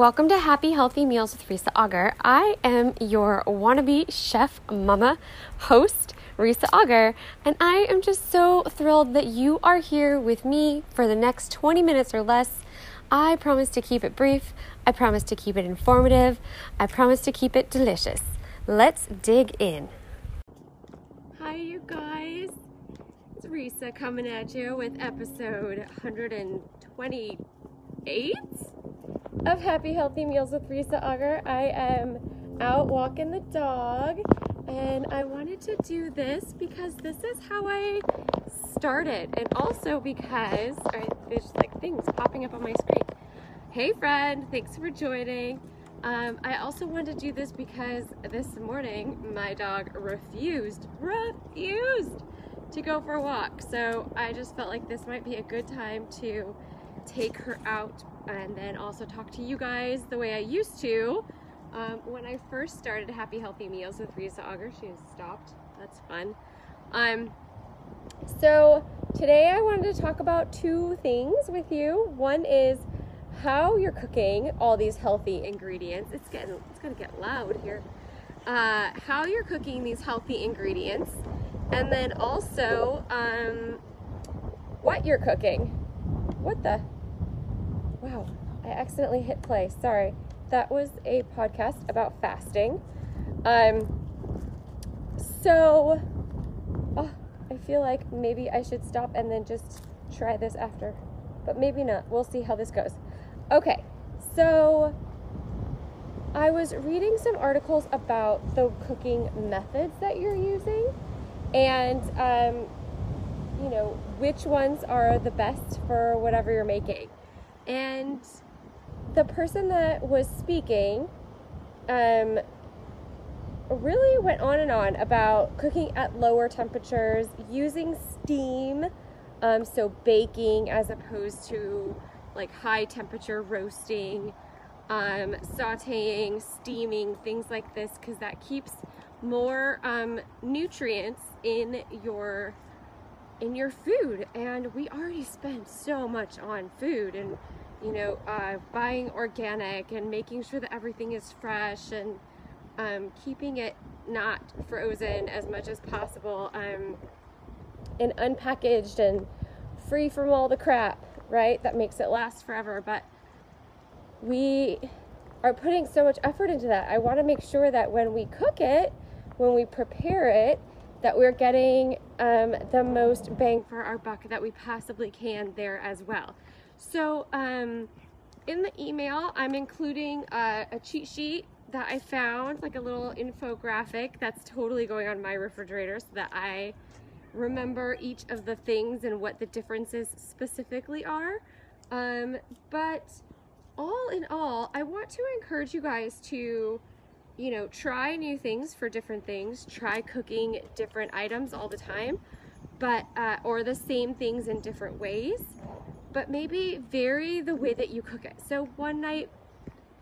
Welcome to Happy Healthy Meals with Risa Auger. I am your wannabe chef mama host, Risa Auger, and I am just so thrilled that you are here with me for the next 20 minutes or less. I promise to keep it brief, I promise to keep it informative, I promise to keep it delicious. Let's dig in. Hi, you guys. It's Risa coming at you with episode 128 of Happy Healthy Meals with Risa Auger. I am out walking the dog and I wanted to do this because this is how I started and also because right, there's like things popping up on my screen. Hey friend, thanks for joining. Um, I also wanted to do this because this morning my dog refused, refused to go for a walk. So I just felt like this might be a good time to take her out and then also talk to you guys the way I used to. Um, when I first started Happy Healthy Meals with Risa Auger, she has stopped. That's fun. Um, so today I wanted to talk about two things with you. One is how you're cooking all these healthy ingredients. It's getting it's gonna get loud here. Uh, how you're cooking these healthy ingredients, and then also um, what you're cooking. What the? Wow, I accidentally hit play. Sorry. That was a podcast about fasting. Um, so, oh, I feel like maybe I should stop and then just try this after. But maybe not. We'll see how this goes. Okay, so I was reading some articles about the cooking methods that you're using and, um, you know, which ones are the best for whatever you're making. And the person that was speaking um, really went on and on about cooking at lower temperatures, using steam, um, so baking as opposed to like high temperature roasting, um, sauteing, steaming, things like this, because that keeps more um, nutrients in your in your food. And we already spend so much on food and you know, uh, buying organic and making sure that everything is fresh and um, keeping it not frozen as much as possible um, and unpackaged and free from all the crap, right? That makes it last forever. But we are putting so much effort into that. I want to make sure that when we cook it, when we prepare it, that we're getting um, the most bang for our buck that we possibly can there as well. So um, in the email, I'm including a, a cheat sheet that I found, like a little infographic that's totally going on my refrigerator so that I remember each of the things and what the differences specifically are. Um, but all in all, I want to encourage you guys to, you know, try new things for different things, try cooking different items all the time, but, uh, or the same things in different ways but maybe vary the way that you cook it. So one night,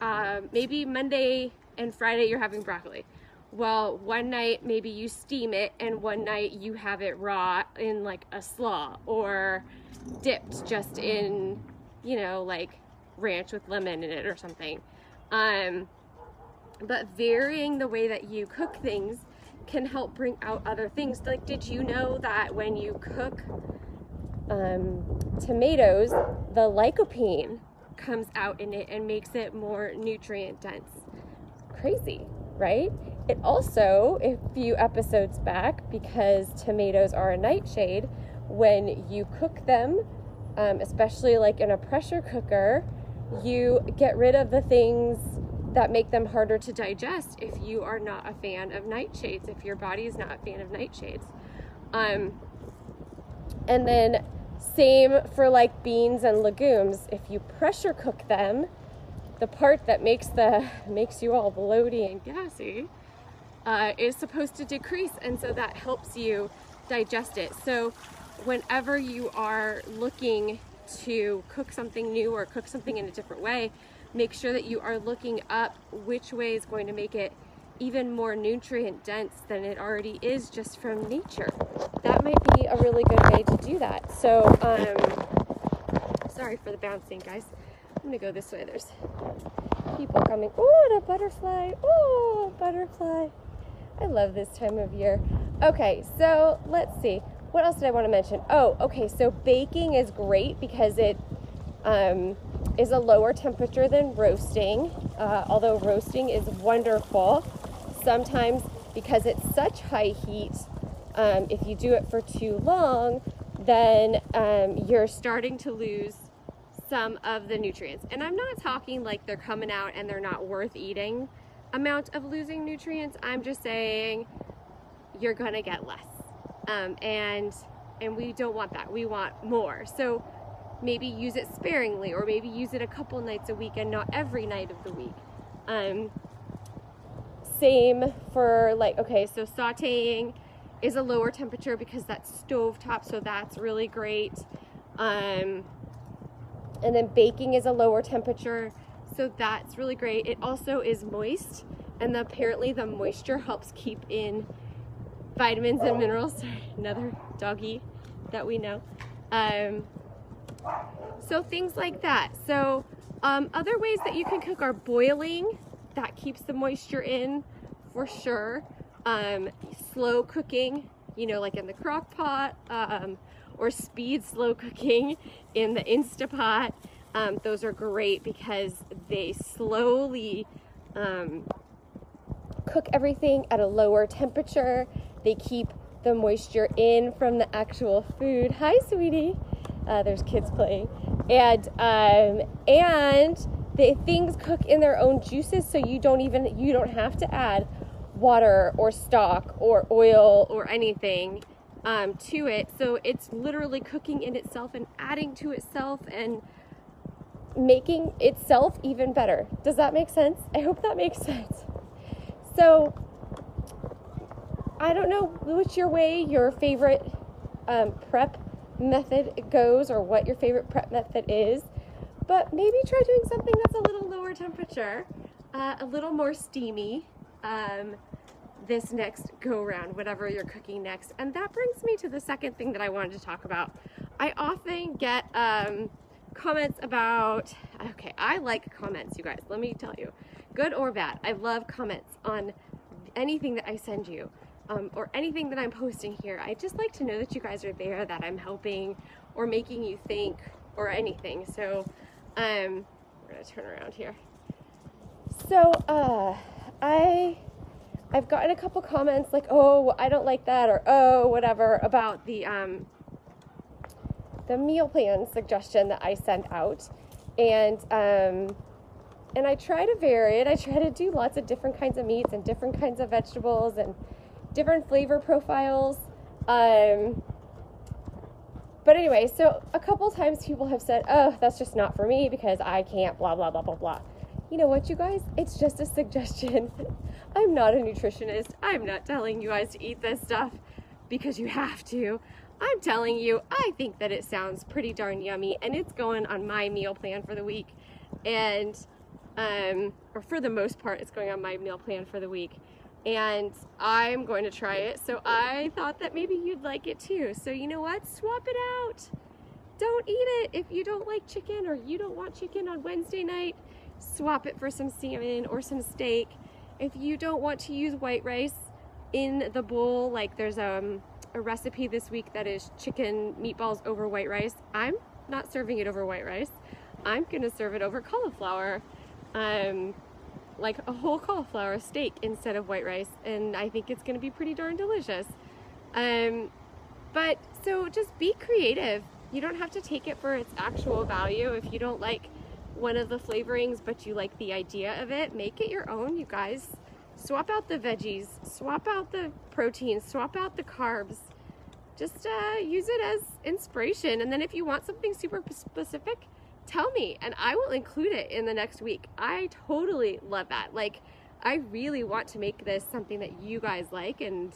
uh, maybe Monday and Friday you're having broccoli. Well, one night maybe you steam it and one night you have it raw in like a slaw or dipped just in, you know, like ranch with lemon in it or something. Um, but varying the way that you cook things can help bring out other things. Like, did you know that when you cook um, tomatoes, the lycopene comes out in it and makes it more nutrient dense. Crazy, right? It also, a few episodes back, because tomatoes are a nightshade, when you cook them, um, especially like in a pressure cooker, you get rid of the things that make them harder to digest if you are not a fan of nightshades, if your body is not a fan of nightshades. Um, and then same for like beans and legumes. If you pressure cook them, the part that makes the makes you all bloaty and gassy uh, is supposed to decrease, and so that helps you digest it. So whenever you are looking to cook something new or cook something in a different way, make sure that you are looking up which way is going to make it even more nutrient dense than it already is just from nature. That might be a really good way to do that. So, um, sorry for the bouncing, guys. I'm gonna go this way. There's people coming. Oh, the butterfly. Oh, butterfly. I love this time of year. Okay, so let's see. What else did I want to mention? Oh, okay. So baking is great because it um, is a lower temperature than roasting. Uh, although roasting is wonderful, sometimes because it's such high heat, um, if you do it for too long, then um, you're starting to lose some of the nutrients. And I'm not talking like they're coming out and they're not worth eating amount of losing nutrients. I'm just saying you're gonna get less. Um, and and we don't want that. We want more. So maybe use it sparingly or maybe use it a couple nights a week and not every night of the week. Um, same for like, okay, so sauteing is a lower temperature because that's stove top, so that's really great. Um, and then baking is a lower temperature, so that's really great. It also is moist, and the, apparently the moisture helps keep in vitamins and minerals. Another doggy that we know. Um, so things like that. So um, other ways that you can cook are boiling. That keeps the moisture in for sure. Um, slow cooking, you know, like in the crock pot, um, or speed slow cooking in the Instapot. Um, those are great because they slowly um, cook everything at a lower temperature. They keep the moisture in from the actual food. Hi, sweetie. Uh, there's kids playing, and um, and the things cook in their own juices, so you don't even you don't have to add water or stock or oil or anything um, to it. So it's literally cooking in itself and adding to itself and making itself even better. Does that make sense? I hope that makes sense. So I don't know which your way your favorite um, prep method goes or what your favorite prep method is, but maybe try doing something that's a little lower temperature, uh, a little more steamy. Um, this next go round, whatever you're cooking next. And that brings me to the second thing that I wanted to talk about. I often get um, comments about, okay, I like comments, you guys, let me tell you, good or bad. I love comments on anything that I send you um, or anything that I'm posting here. I just like to know that you guys are there, that I'm helping or making you think or anything. So um, we're gonna turn around here. So uh, I I've gotten a couple comments like, "Oh, I don't like that," or "Oh, whatever," about the um, the meal plan suggestion that I sent out, and um, and I try to vary it. I try to do lots of different kinds of meats and different kinds of vegetables and different flavor profiles. Um, but anyway, so a couple times people have said, oh, that's just not for me because I can't, blah, blah, blah, blah, blah. You know what, you guys? It's just a suggestion. I'm not a nutritionist. I'm not telling you guys to eat this stuff because you have to. I'm telling you, I think that it sounds pretty darn yummy and it's going on my meal plan for the week. And, um, or for the most part, it's going on my meal plan for the week and I'm going to try it. So I thought that maybe you'd like it too. So you know what? Swap it out. Don't eat it if you don't like chicken or you don't want chicken on Wednesday night. Swap it for some salmon or some steak. If you don't want to use white rice in the bowl, like there's um, a recipe this week that is chicken meatballs over white rice. I'm not serving it over white rice. I'm gonna serve it over cauliflower. Um, like a whole cauliflower steak instead of white rice and I think it's to be pretty darn delicious. Um, but so just be creative. You don't have to take it for its actual value. If you don't like one of the flavorings but you like the idea of it, make it your own, you guys. Swap out the veggies, swap out the protein, swap out the carbs. Just uh, use it as inspiration. And then if you want something super specific, tell me and I will include it in the next week. I totally love that. Like, I really want to make this something that you guys like, and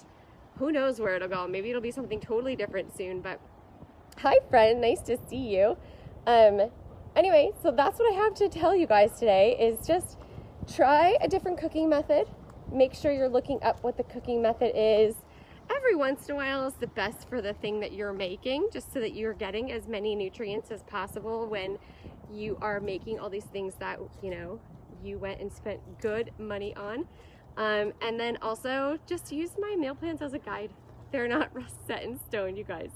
who knows where it'll go. Maybe it'll be something totally different soon. But hi, friend, nice to see you. Um, anyway, so that's what I have to tell you guys today is just try a different cooking method. Make sure you're looking up what the cooking method is every once in a while is the best for the thing that you're making, just so that you're getting as many nutrients as possible when you are making all these things that, you know, you went and spent good money on. Um, and then also just use my meal plans as a guide. They're not set in stone, you guys.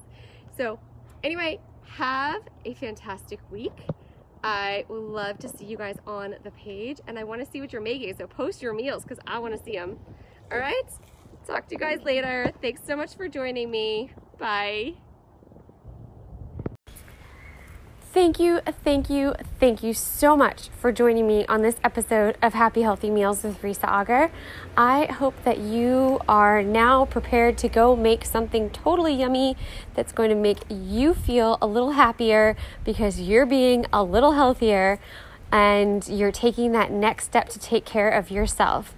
So, anyway, have a fantastic week. I would love to see you guys on the page and I want to see what you're making. So, post your meals because I want to see them. All right? Talk to you guys later. Thanks so much for joining me. Bye. Thank you, thank you, thank you so much for joining me on this episode of Happy Healthy Meals with Risa Auger. I hope that you are now prepared to go make something totally yummy that's going to make you feel a little happier because you're being a little healthier and you're taking that next step to take care of yourself.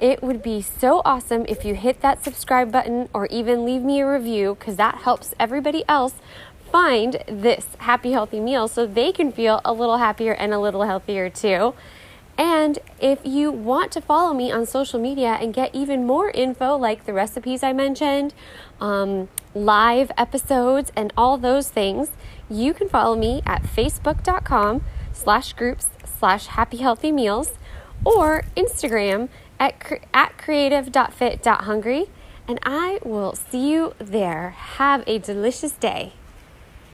It would be so awesome if you hit that subscribe button or even leave me a review because that helps everybody else find this happy, healthy meal so they can feel a little happier and a little healthier too. And if you want to follow me on social media and get even more info, like the recipes I mentioned, um, live episodes, and all those things, you can follow me at facebook.com slash groups slash happy healthy meals or Instagram at, at creative.fit.hungry. And I will see you there. Have a delicious day.